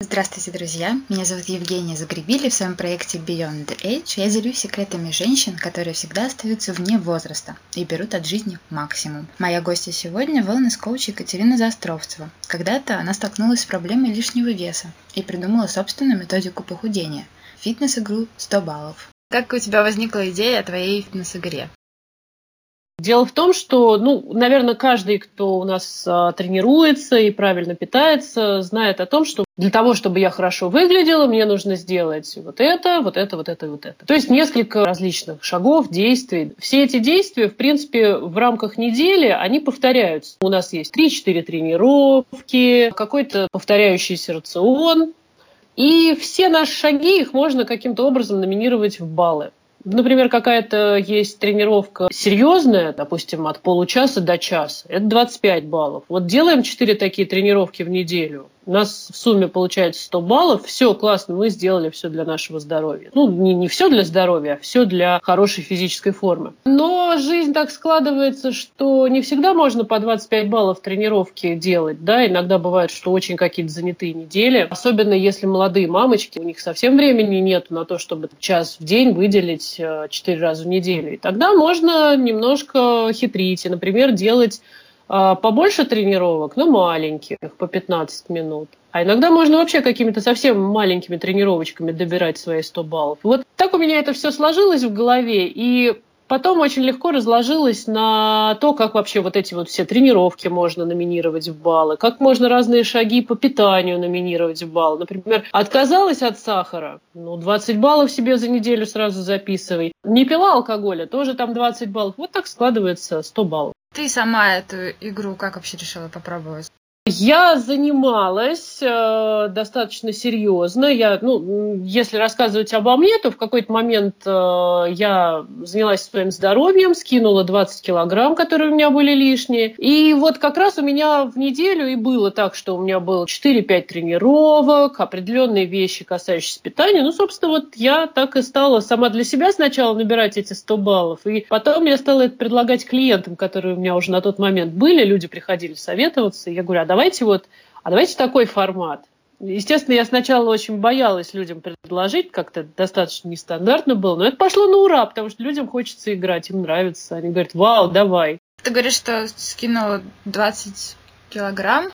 Здравствуйте, друзья! Меня зовут Евгения Загребили. В своем проекте Beyond Age я делюсь секретами женщин, которые всегда остаются вне возраста и берут от жизни максимум. Моя гостья сегодня – wellness-коуч Екатерина Заостровцева. Когда-то она столкнулась с проблемой лишнего веса и придумала собственную методику похудения – фитнес-игру 100 баллов. Как у тебя возникла идея о твоей фитнес-игре? Дело в том, что, ну, наверное, каждый, кто у нас а, тренируется и правильно питается, знает о том, что для того, чтобы я хорошо выглядела, мне нужно сделать вот это, вот это, вот это, вот это. То есть несколько различных шагов, действий. Все эти действия, в принципе, в рамках недели, они повторяются. У нас есть 3-4 тренировки, какой-то повторяющийся рацион, и все наши шаги, их можно каким-то образом номинировать в баллы. Например, какая-то есть тренировка серьезная, допустим, от получаса до часа, это 25 баллов. Вот делаем 4 такие тренировки в неделю, у нас в сумме получается 100 баллов, все классно, мы сделали все для нашего здоровья. Ну, не, не все для здоровья, а все для хорошей физической формы. Но жизнь так складывается, что не всегда можно по 25 баллов тренировки делать, да, иногда бывает, что очень какие-то занятые недели, особенно если молодые мамочки, у них совсем времени нет на то, чтобы час в день выделить 4 э, раза в неделю. И тогда можно немножко хитрить и, например, делать побольше тренировок, но маленьких, по 15 минут. А иногда можно вообще какими-то совсем маленькими тренировочками добирать свои 100 баллов. Вот так у меня это все сложилось в голове, и потом очень легко разложилось на то, как вообще вот эти вот все тренировки можно номинировать в баллы, как можно разные шаги по питанию номинировать в баллы. Например, отказалась от сахара, ну, 20 баллов себе за неделю сразу записывай. Не пила алкоголя, тоже там 20 баллов. Вот так складывается 100 баллов. Ты сама эту игру как вообще решила попробовать? Я занималась э, достаточно серьезно. Я, ну, если рассказывать обо мне, то в какой-то момент э, я занялась своим здоровьем, скинула 20 килограмм, которые у меня были лишние. И вот как раз у меня в неделю и было так, что у меня было 4-5 тренировок, определенные вещи, касающиеся питания. Ну, собственно, вот я так и стала сама для себя сначала набирать эти 100 баллов. И потом я стала это предлагать клиентам, которые у меня уже на тот момент были. Люди приходили советоваться. Я говорю, а давайте вот, а давайте такой формат. Естественно, я сначала очень боялась людям предложить, как-то достаточно нестандартно было, но это пошло на ура, потому что людям хочется играть, им нравится. Они говорят, вау, давай. Ты говоришь, что скинула 20 килограмм?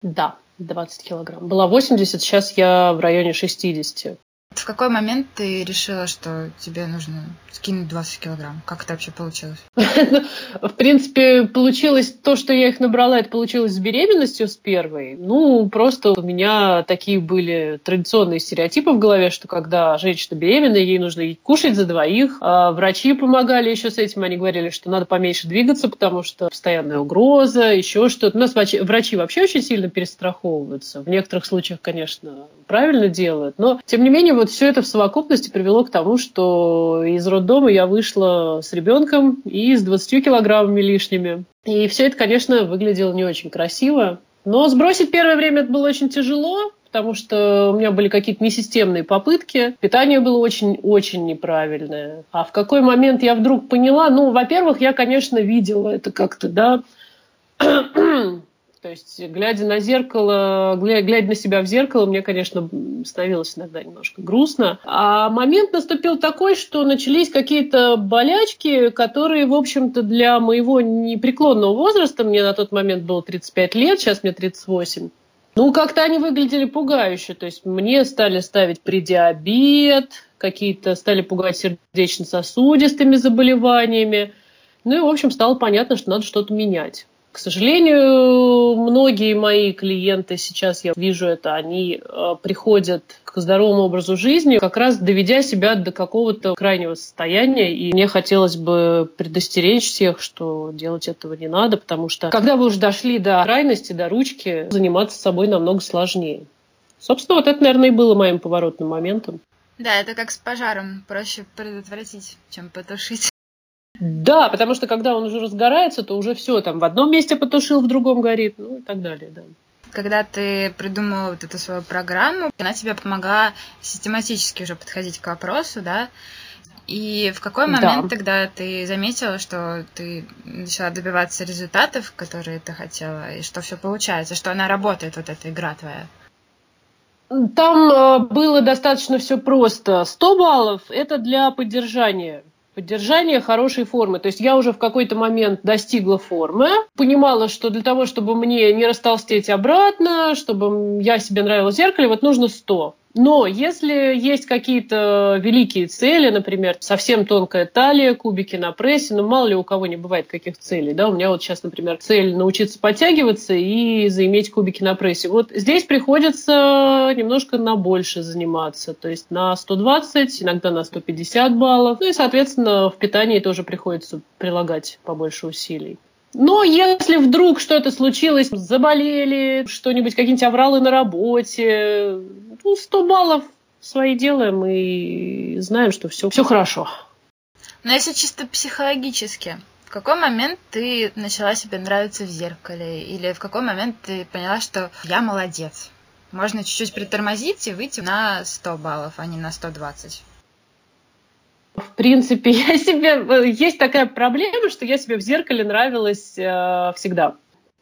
Да, 20 килограмм. Была 80, сейчас я в районе 60. В какой момент ты решила, что тебе нужно скинуть 20 килограмм? Как это вообще получилось? В принципе, получилось то, что я их набрала, это получилось с беременностью с первой. Ну, просто у меня такие были традиционные стереотипы в голове, что когда женщина беременная, ей нужно кушать за двоих. А врачи помогали еще с этим, они говорили, что надо поменьше двигаться, потому что постоянная угроза, еще что-то. У нас врачи вообще очень сильно перестраховываются. В некоторых случаях, конечно, правильно делают, но, тем не менее, вот все это в совокупности привело к тому, что из роддома я вышла с ребенком и с 20 килограммами лишними. И все это, конечно, выглядело не очень красиво. Но сбросить первое время это было очень тяжело, потому что у меня были какие-то несистемные попытки. Питание было очень-очень неправильное. А в какой момент я вдруг поняла? Ну, во-первых, я, конечно, видела это как-то, да, то есть, глядя на зеркало, глядя на себя в зеркало, мне, конечно, становилось иногда немножко грустно. А момент наступил такой, что начались какие-то болячки, которые, в общем-то, для моего непреклонного возраста, мне на тот момент было 35 лет, сейчас мне 38, ну, как-то они выглядели пугающе. То есть мне стали ставить предиабет, какие-то стали пугать сердечно-сосудистыми заболеваниями. Ну и, в общем, стало понятно, что надо что-то менять. К сожалению, многие мои клиенты, сейчас я вижу это, они э, приходят к здоровому образу жизни, как раз доведя себя до какого-то крайнего состояния. И мне хотелось бы предостеречь всех, что делать этого не надо, потому что когда вы уже дошли до крайности, до ручки, заниматься собой намного сложнее. Собственно, вот это, наверное, и было моим поворотным моментом. Да, это как с пожаром. Проще предотвратить, чем потушить. Да, потому что когда он уже разгорается, то уже все там в одном месте потушил, в другом горит, ну и так далее, да. Когда ты придумала вот эту свою программу, она тебе помогла систематически уже подходить к вопросу, да, и в какой момент да. тогда ты заметила, что ты начала добиваться результатов, которые ты хотела, и что все получается, что она работает, вот эта игра твоя? Там э, было достаточно все просто. 100 баллов – это для поддержания поддержания хорошей формы. То есть я уже в какой-то момент достигла формы, понимала, что для того, чтобы мне не растолстеть обратно, чтобы я себе нравилась в зеркале, вот нужно 100. Но если есть какие-то великие цели, например, совсем тонкая талия, кубики на прессе, ну мало ли у кого не бывает каких целей, да, у меня вот сейчас, например, цель научиться подтягиваться и заиметь кубики на прессе. Вот здесь приходится немножко на больше заниматься, то есть на 120, иногда на 150 баллов, ну и, соответственно, в питании тоже приходится прилагать побольше усилий. Но если вдруг что-то случилось, заболели, что-нибудь, какие-нибудь авралы на работе, ну, 100 баллов свои делаем и знаем, что все, все хорошо. Но если чисто психологически, в какой момент ты начала себе нравиться в зеркале? Или в какой момент ты поняла, что я молодец? Можно чуть-чуть притормозить и выйти на 100 баллов, а не на 120. В принципе, я себе... Есть такая проблема, что я себе в зеркале нравилась э, всегда.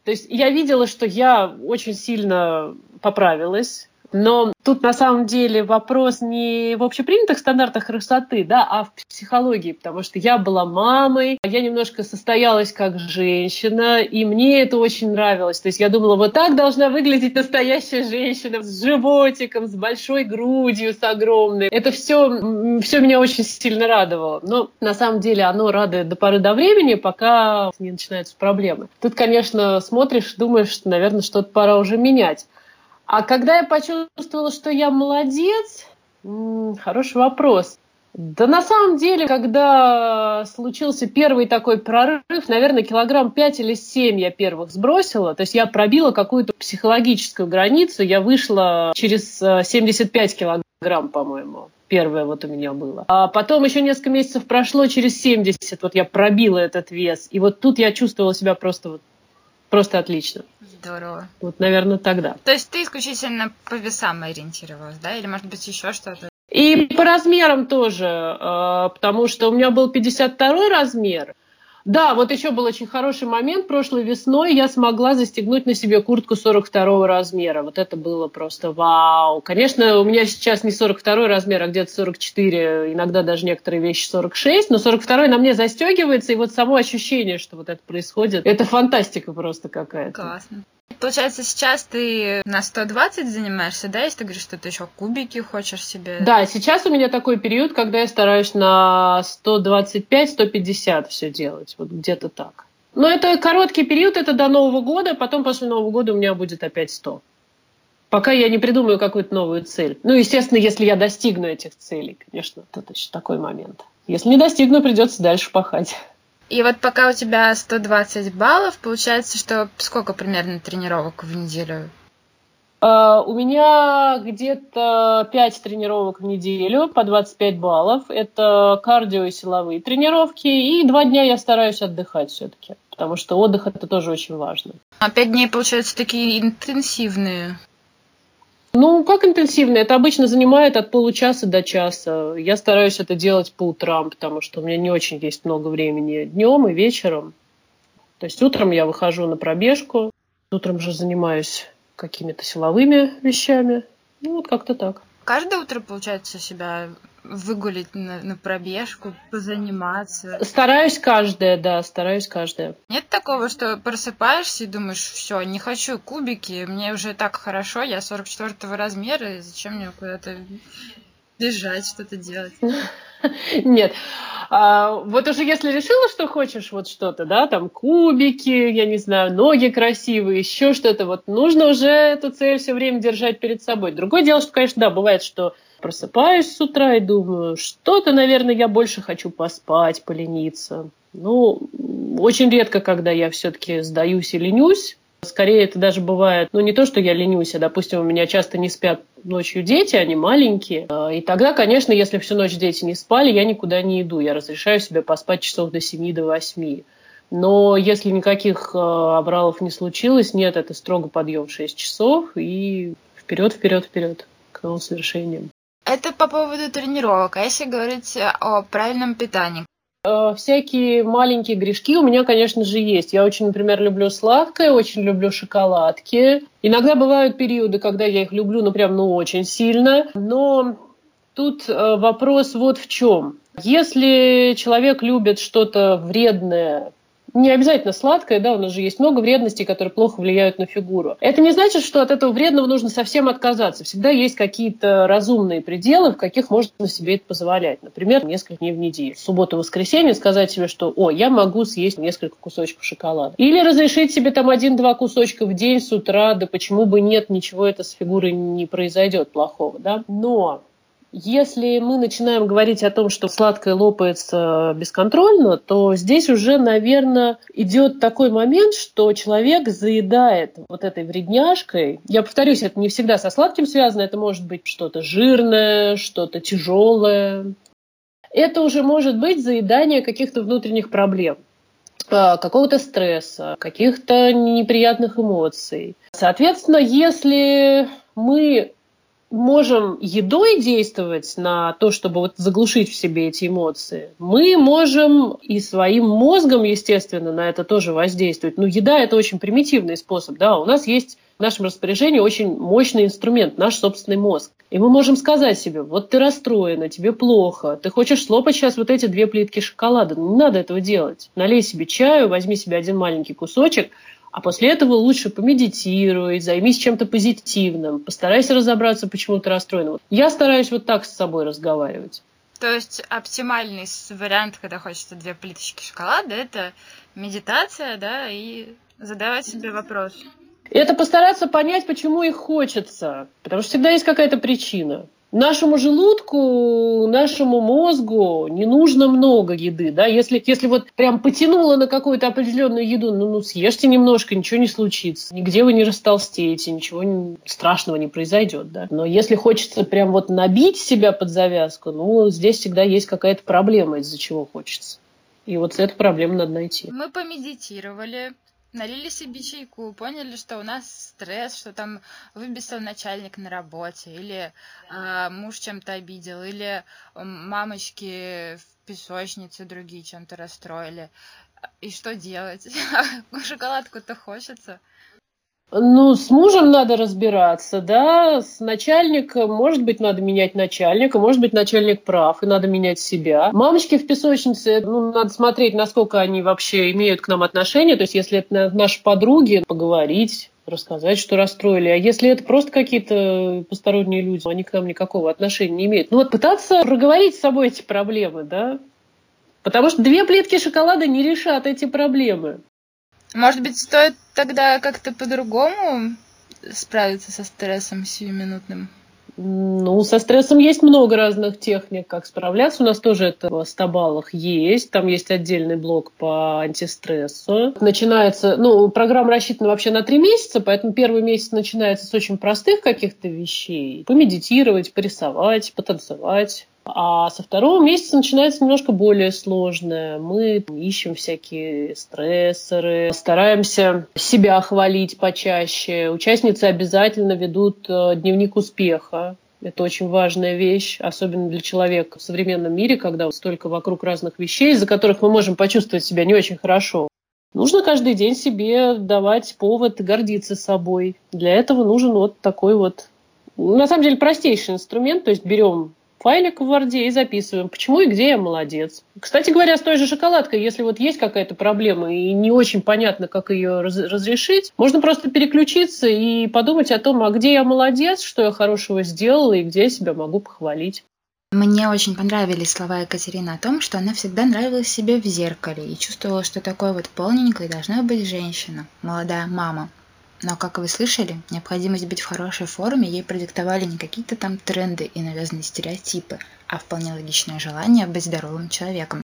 То есть я видела, что я очень сильно поправилась, но тут на самом деле вопрос не в общепринятых стандартах красоты, да, а в психологии, потому что я была мамой, я немножко состоялась как женщина, и мне это очень нравилось. То есть я думала, вот так должна выглядеть настоящая женщина с животиком, с большой грудью, с огромной. Это все, все меня очень сильно радовало. Но на самом деле оно радует до поры до времени, пока не начинаются проблемы. Тут, конечно, смотришь, думаешь, что, наверное, что-то пора уже менять. А когда я почувствовала, что я молодец, хороший вопрос. Да на самом деле, когда случился первый такой прорыв, наверное, килограмм 5 или 7 я первых сбросила. То есть я пробила какую-то психологическую границу. Я вышла через 75 э, килограмм, по-моему. Первое вот у меня было. А потом еще несколько месяцев прошло, через 70 вот я пробила этот вес. И вот тут я чувствовала себя просто вот Просто отлично. Здорово. Вот, наверное, тогда. То есть ты исключительно по весам ориентировалась, да? Или, может быть, еще что-то? И по размерам тоже, э, потому что у меня был 52 размер, да, вот еще был очень хороший момент. Прошлой весной я смогла застегнуть на себе куртку 42 размера. Вот это было просто вау. Конечно, у меня сейчас не 42 размер, а где-то 44, иногда даже некоторые вещи 46, но 42 на мне застегивается, и вот само ощущение, что вот это происходит, это фантастика просто какая-то. Классно. Получается, сейчас ты на 120 занимаешься, да, если ты говоришь, что ты еще кубики хочешь себе? Да, сейчас у меня такой период, когда я стараюсь на 125-150 все делать, вот где-то так. Но это короткий период, это до Нового года, потом после Нового года у меня будет опять 100. Пока я не придумаю какую-то новую цель. Ну, естественно, если я достигну этих целей, конечно, это еще такой момент. Если не достигну, придется дальше пахать. И вот пока у тебя 120 баллов, получается, что сколько примерно тренировок в неделю? Uh, у меня где-то 5 тренировок в неделю по 25 баллов. Это кардио и силовые тренировки. И два дня я стараюсь отдыхать все-таки, потому что отдых это тоже очень важно. А 5 дней, получается, такие интенсивные. Ну, как интенсивно? Это обычно занимает от получаса до часа. Я стараюсь это делать по утрам, потому что у меня не очень есть много времени днем и вечером. То есть утром я выхожу на пробежку, утром же занимаюсь какими-то силовыми вещами. Ну, вот как-то так. Каждое утро, получается, себя выгулить на, на пробежку, позаниматься. Стараюсь каждое, да, стараюсь каждое. Нет такого, что просыпаешься и думаешь, все, не хочу кубики, мне уже так хорошо, я 44 размера, и зачем мне куда-то бежать, что-то делать? Нет. А, вот уже если решила, что хочешь вот что-то, да, там кубики, я не знаю, ноги красивые, еще что-то, вот нужно уже эту цель все время держать перед собой. Другое дело, что, конечно, да, бывает, что просыпаюсь с утра и думаю, что-то, наверное, я больше хочу поспать, полениться. Ну, очень редко, когда я все-таки сдаюсь и ленюсь. Скорее, это даже бывает, ну, не то, что я ленюсь, а, допустим, у меня часто не спят ночью дети, они маленькие. И тогда, конечно, если всю ночь дети не спали, я никуда не иду. Я разрешаю себе поспать часов до 7 до 8. Но если никаких э, авралов не случилось, нет, это строго подъем в 6 часов и вперед, вперед, вперед к новым свершениям. Это по поводу тренировок. А если говорить о правильном питании? Э, всякие маленькие грешки у меня, конечно же, есть. Я очень, например, люблю сладкое, очень люблю шоколадки. Иногда бывают периоды, когда я их люблю, ну, прям, ну, очень сильно. Но тут э, вопрос вот в чем. Если человек любит что-то вредное, не обязательно сладкое, да, у нас же есть много вредностей, которые плохо влияют на фигуру. Это не значит, что от этого вредного нужно совсем отказаться. Всегда есть какие-то разумные пределы, в каких можно себе это позволять. Например, несколько дней в неделю. В субботу, воскресенье сказать себе, что «О, я могу съесть несколько кусочков шоколада». Или разрешить себе там один-два кусочка в день с утра, да почему бы нет, ничего это с фигурой не произойдет плохого, да. Но если мы начинаем говорить о том, что сладкое лопается бесконтрольно, то здесь уже, наверное, идет такой момент, что человек заедает вот этой вредняшкой. Я повторюсь, это не всегда со сладким связано, это может быть что-то жирное, что-то тяжелое. Это уже может быть заедание каких-то внутренних проблем а, какого-то стресса, каких-то неприятных эмоций. Соответственно, если мы можем едой действовать на то, чтобы вот заглушить в себе эти эмоции, мы можем и своим мозгом, естественно, на это тоже воздействовать. Но еда – это очень примитивный способ. Да? У нас есть в нашем распоряжении очень мощный инструмент, наш собственный мозг. И мы можем сказать себе, вот ты расстроена, тебе плохо, ты хочешь слопать сейчас вот эти две плитки шоколада. Ну, не надо этого делать. Налей себе чаю, возьми себе один маленький кусочек – а после этого лучше помедитируй, займись чем-то позитивным, постарайся разобраться, почему ты расстроена. Я стараюсь вот так с собой разговаривать. То есть оптимальный вариант, когда хочется две плиточки шоколада, это медитация, да, и задавать себе вопрос. Это постараться понять, почему их хочется. Потому что всегда есть какая-то причина. Нашему желудку, нашему мозгу не нужно много еды. Да? Если, если вот прям потянуло на какую-то определенную еду, ну, ну съешьте немножко, ничего не случится. Нигде вы не растолстеете, ничего страшного не произойдет. Да? Но если хочется прям вот набить себя под завязку, ну, здесь всегда есть какая-то проблема, из-за чего хочется. И вот эту проблему надо найти. Мы помедитировали, налили себе чайку, поняли, что у нас стресс, что там выбесил начальник на работе, или э, муж чем-то обидел, или мамочки в песочнице другие чем-то расстроили. И что делать? Шоколадку-то хочется. Ну, с мужем надо разбираться, да, с начальником, может быть, надо менять начальника, может быть, начальник прав, и надо менять себя. Мамочки в песочнице, ну, надо смотреть, насколько они вообще имеют к нам отношение, то есть, если это наши подруги, поговорить, рассказать, что расстроили. А если это просто какие-то посторонние люди, они к нам никакого отношения не имеют. Ну вот пытаться проговорить с собой эти проблемы, да, Потому что две плитки шоколада не решат эти проблемы. Может быть, стоит тогда как-то по-другому справиться со стрессом сиюминутным? Ну, со стрессом есть много разных техник, как справляться. У нас тоже это в стабалах есть. Там есть отдельный блок по антистрессу. Начинается, ну, программа рассчитана вообще на три месяца, поэтому первый месяц начинается с очень простых каких-то вещей. Помедитировать, порисовать, потанцевать. А со второго месяца начинается немножко более сложное. Мы ищем всякие стрессоры, стараемся себя хвалить почаще. Участницы обязательно ведут э, дневник успеха. Это очень важная вещь, особенно для человека в современном мире, когда столько вокруг разных вещей, из-за которых мы можем почувствовать себя не очень хорошо. Нужно каждый день себе давать повод гордиться собой. Для этого нужен вот такой вот, на самом деле, простейший инструмент. То есть берем файлик в Word и записываем, почему и где я молодец. Кстати говоря, с той же шоколадкой, если вот есть какая-то проблема и не очень понятно, как ее раз разрешить, можно просто переключиться и подумать о том, а где я молодец, что я хорошего сделала и где я себя могу похвалить. Мне очень понравились слова Екатерины о том, что она всегда нравилась себе в зеркале и чувствовала, что такой вот полненькой должна быть женщина, молодая мама. Но, как вы слышали, необходимость быть в хорошей форме ей продиктовали не какие-то там тренды и навязанные стереотипы, а вполне логичное желание быть здоровым человеком.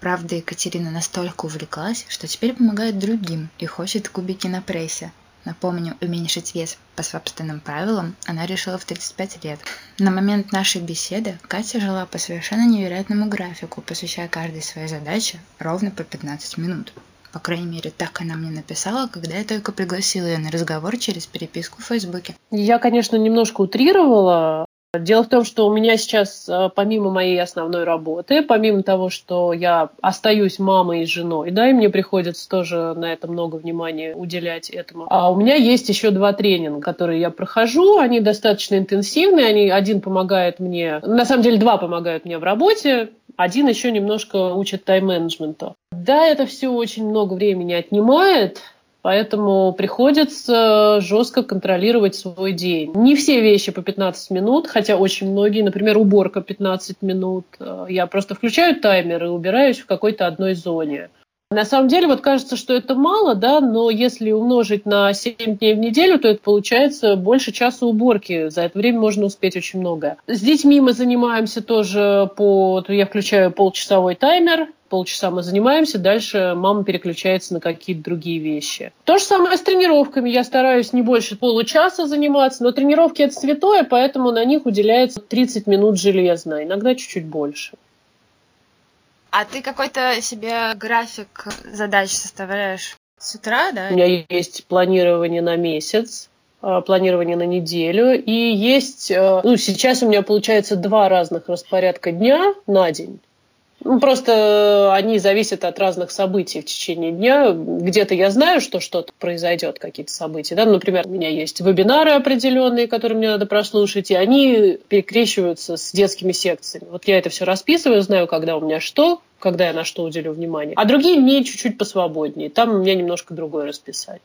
Правда, Екатерина настолько увлеклась, что теперь помогает другим и хочет кубики на прессе. Напомню, уменьшить вес по собственным правилам она решила в 35 лет. На момент нашей беседы Катя жила по совершенно невероятному графику, посвящая каждой своей задаче ровно по 15 минут. По крайней мере, так она мне написала, когда я только пригласила ее на разговор через переписку в Фейсбуке. Я, конечно, немножко утрировала. Дело в том, что у меня сейчас, э, помимо моей основной работы, помимо того, что я остаюсь мамой и женой, да, и мне приходится тоже на это много внимания уделять этому, а у меня есть еще два тренинга, которые я прохожу, они достаточно интенсивные, они, один помогает мне, на самом деле два помогают мне в работе, один еще немножко учит тайм-менеджменту. Да, это все очень много времени отнимает, Поэтому приходится жестко контролировать свой день. Не все вещи по 15 минут, хотя очень многие, например, уборка 15 минут. Я просто включаю таймер и убираюсь в какой-то одной зоне. На самом деле, вот кажется, что это мало, да, но если умножить на 7 дней в неделю, то это получается больше часа уборки. За это время можно успеть очень многое. С детьми мы занимаемся тоже по... Я включаю полчасовой таймер, полчаса мы занимаемся, дальше мама переключается на какие-то другие вещи. То же самое с тренировками. Я стараюсь не больше получаса заниматься, но тренировки это святое, поэтому на них уделяется 30 минут железно, иногда чуть-чуть больше. А ты какой-то себе график задач составляешь с утра, да? У меня есть планирование на месяц, а, планирование на неделю. И есть, а, ну, сейчас у меня получается два разных распорядка дня на день. Ну, просто они зависят от разных событий в течение дня. Где-то я знаю, что что-то произойдет, какие-то события. Да? Например, у меня есть вебинары определенные, которые мне надо прослушать, и они перекрещиваются с детскими секциями. Вот я это все расписываю, знаю, когда у меня что, когда я на что уделю внимание. А другие дни чуть-чуть посвободнее. Там у меня немножко другое расписание.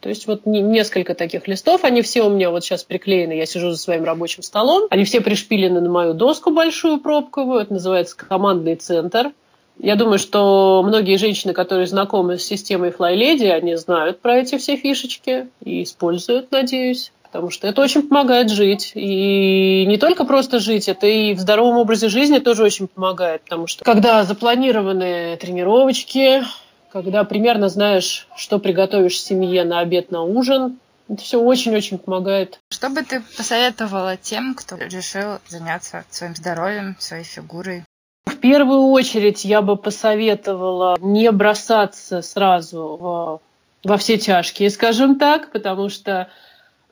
То есть вот несколько таких листов, они все у меня вот сейчас приклеены, я сижу за своим рабочим столом, они все пришпилены на мою доску большую пробковую, это называется командный центр. Я думаю, что многие женщины, которые знакомы с системой FlyLady, они знают про эти все фишечки и используют, надеюсь. Потому что это очень помогает жить. И не только просто жить, это и в здоровом образе жизни тоже очень помогает. Потому что когда запланированы тренировочки, когда примерно знаешь, что приготовишь семье на обед, на ужин. Это все очень-очень помогает. Что бы ты посоветовала тем, кто решил заняться своим здоровьем, своей фигурой? В первую очередь я бы посоветовала не бросаться сразу в, во все тяжкие, скажем так, потому что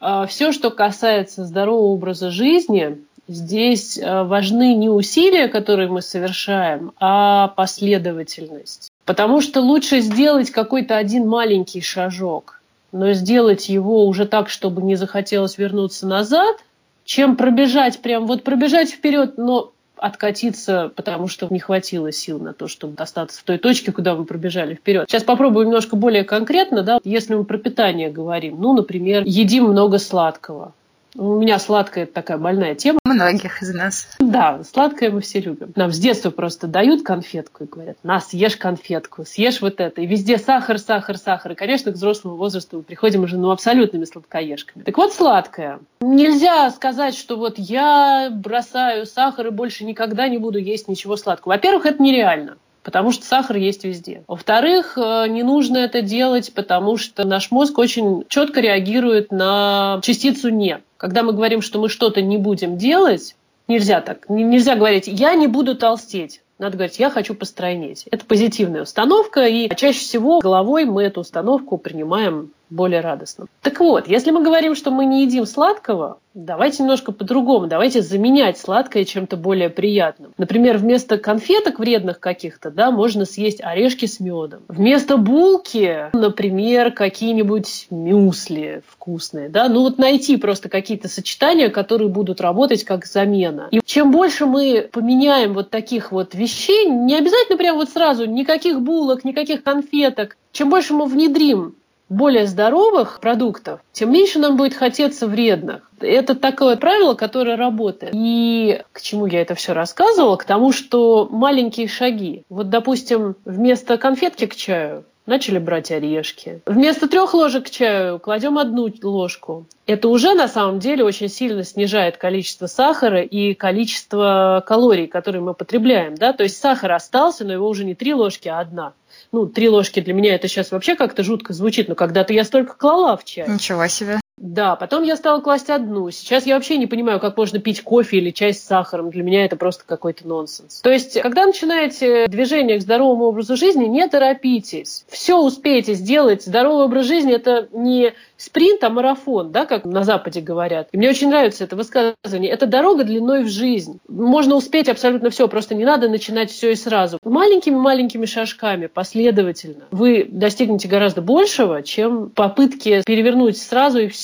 э, все, что касается здорового образа жизни, здесь э, важны не усилия, которые мы совершаем, а последовательность. Потому что лучше сделать какой-то один маленький шажок, но сделать его уже так, чтобы не захотелось вернуться назад, чем пробежать прям, вот пробежать вперед, но откатиться, потому что не хватило сил на то, чтобы остаться в той точке, куда мы пробежали вперед. Сейчас попробую немножко более конкретно, да, если мы про питание говорим. Ну, например, едим много сладкого. У меня сладкое это такая больная тема. Многих из нас. Да, сладкое мы все любим. Нам с детства просто дают конфетку и говорят, на, съешь конфетку, съешь вот это. И везде сахар, сахар, сахар. И, конечно, к взрослому возрасту мы приходим уже ну, абсолютными сладкоежками. Так вот, сладкое. Нельзя сказать, что вот я бросаю сахар и больше никогда не буду есть ничего сладкого. Во-первых, это нереально потому что сахар есть везде. Во-вторых, э, не нужно это делать, потому что наш мозг очень четко реагирует на частицу «не». Когда мы говорим, что мы что-то не будем делать, нельзя так. Нельзя говорить «я не буду толстеть». Надо говорить, я хочу постройнеть. Это позитивная установка, и чаще всего головой мы эту установку принимаем более радостно. Так вот, если мы говорим, что мы не едим сладкого, давайте немножко по-другому. Давайте заменять сладкое чем-то более приятным. Например, вместо конфеток вредных каких-то, да, можно съесть орешки с медом. Вместо булки, например, какие-нибудь мюсли вкусные, да. Ну вот найти просто какие-то сочетания, которые будут работать как замена. И чем больше мы поменяем вот таких вот вещей, не обязательно прям вот сразу никаких булок, никаких конфеток, чем больше мы внедрим более здоровых продуктов, тем меньше нам будет хотеться вредных. Это такое правило, которое работает. И к чему я это все рассказывала? К тому, что маленькие шаги. Вот, допустим, вместо конфетки к чаю начали брать орешки. Вместо трех ложек к чаю кладем одну ложку. Это уже на самом деле очень сильно снижает количество сахара и количество калорий, которые мы потребляем. Да? То есть сахар остался, но его уже не три ложки, а одна ну, три ложки для меня это сейчас вообще как-то жутко звучит, но когда-то я столько клала в чай. Ничего себе. Да, потом я стала класть одну. Сейчас я вообще не понимаю, как можно пить кофе или чай с сахаром. Для меня это просто какой-то нонсенс. То есть, когда начинаете движение к здоровому образу жизни, не торопитесь. Все успеете сделать. Здоровый образ жизни – это не спринт, а марафон, да, как на Западе говорят. И мне очень нравится это высказывание. Это дорога длиной в жизнь. Можно успеть абсолютно все, просто не надо начинать все и сразу. Маленькими-маленькими шажками, последовательно, вы достигнете гораздо большего, чем попытки перевернуть сразу и все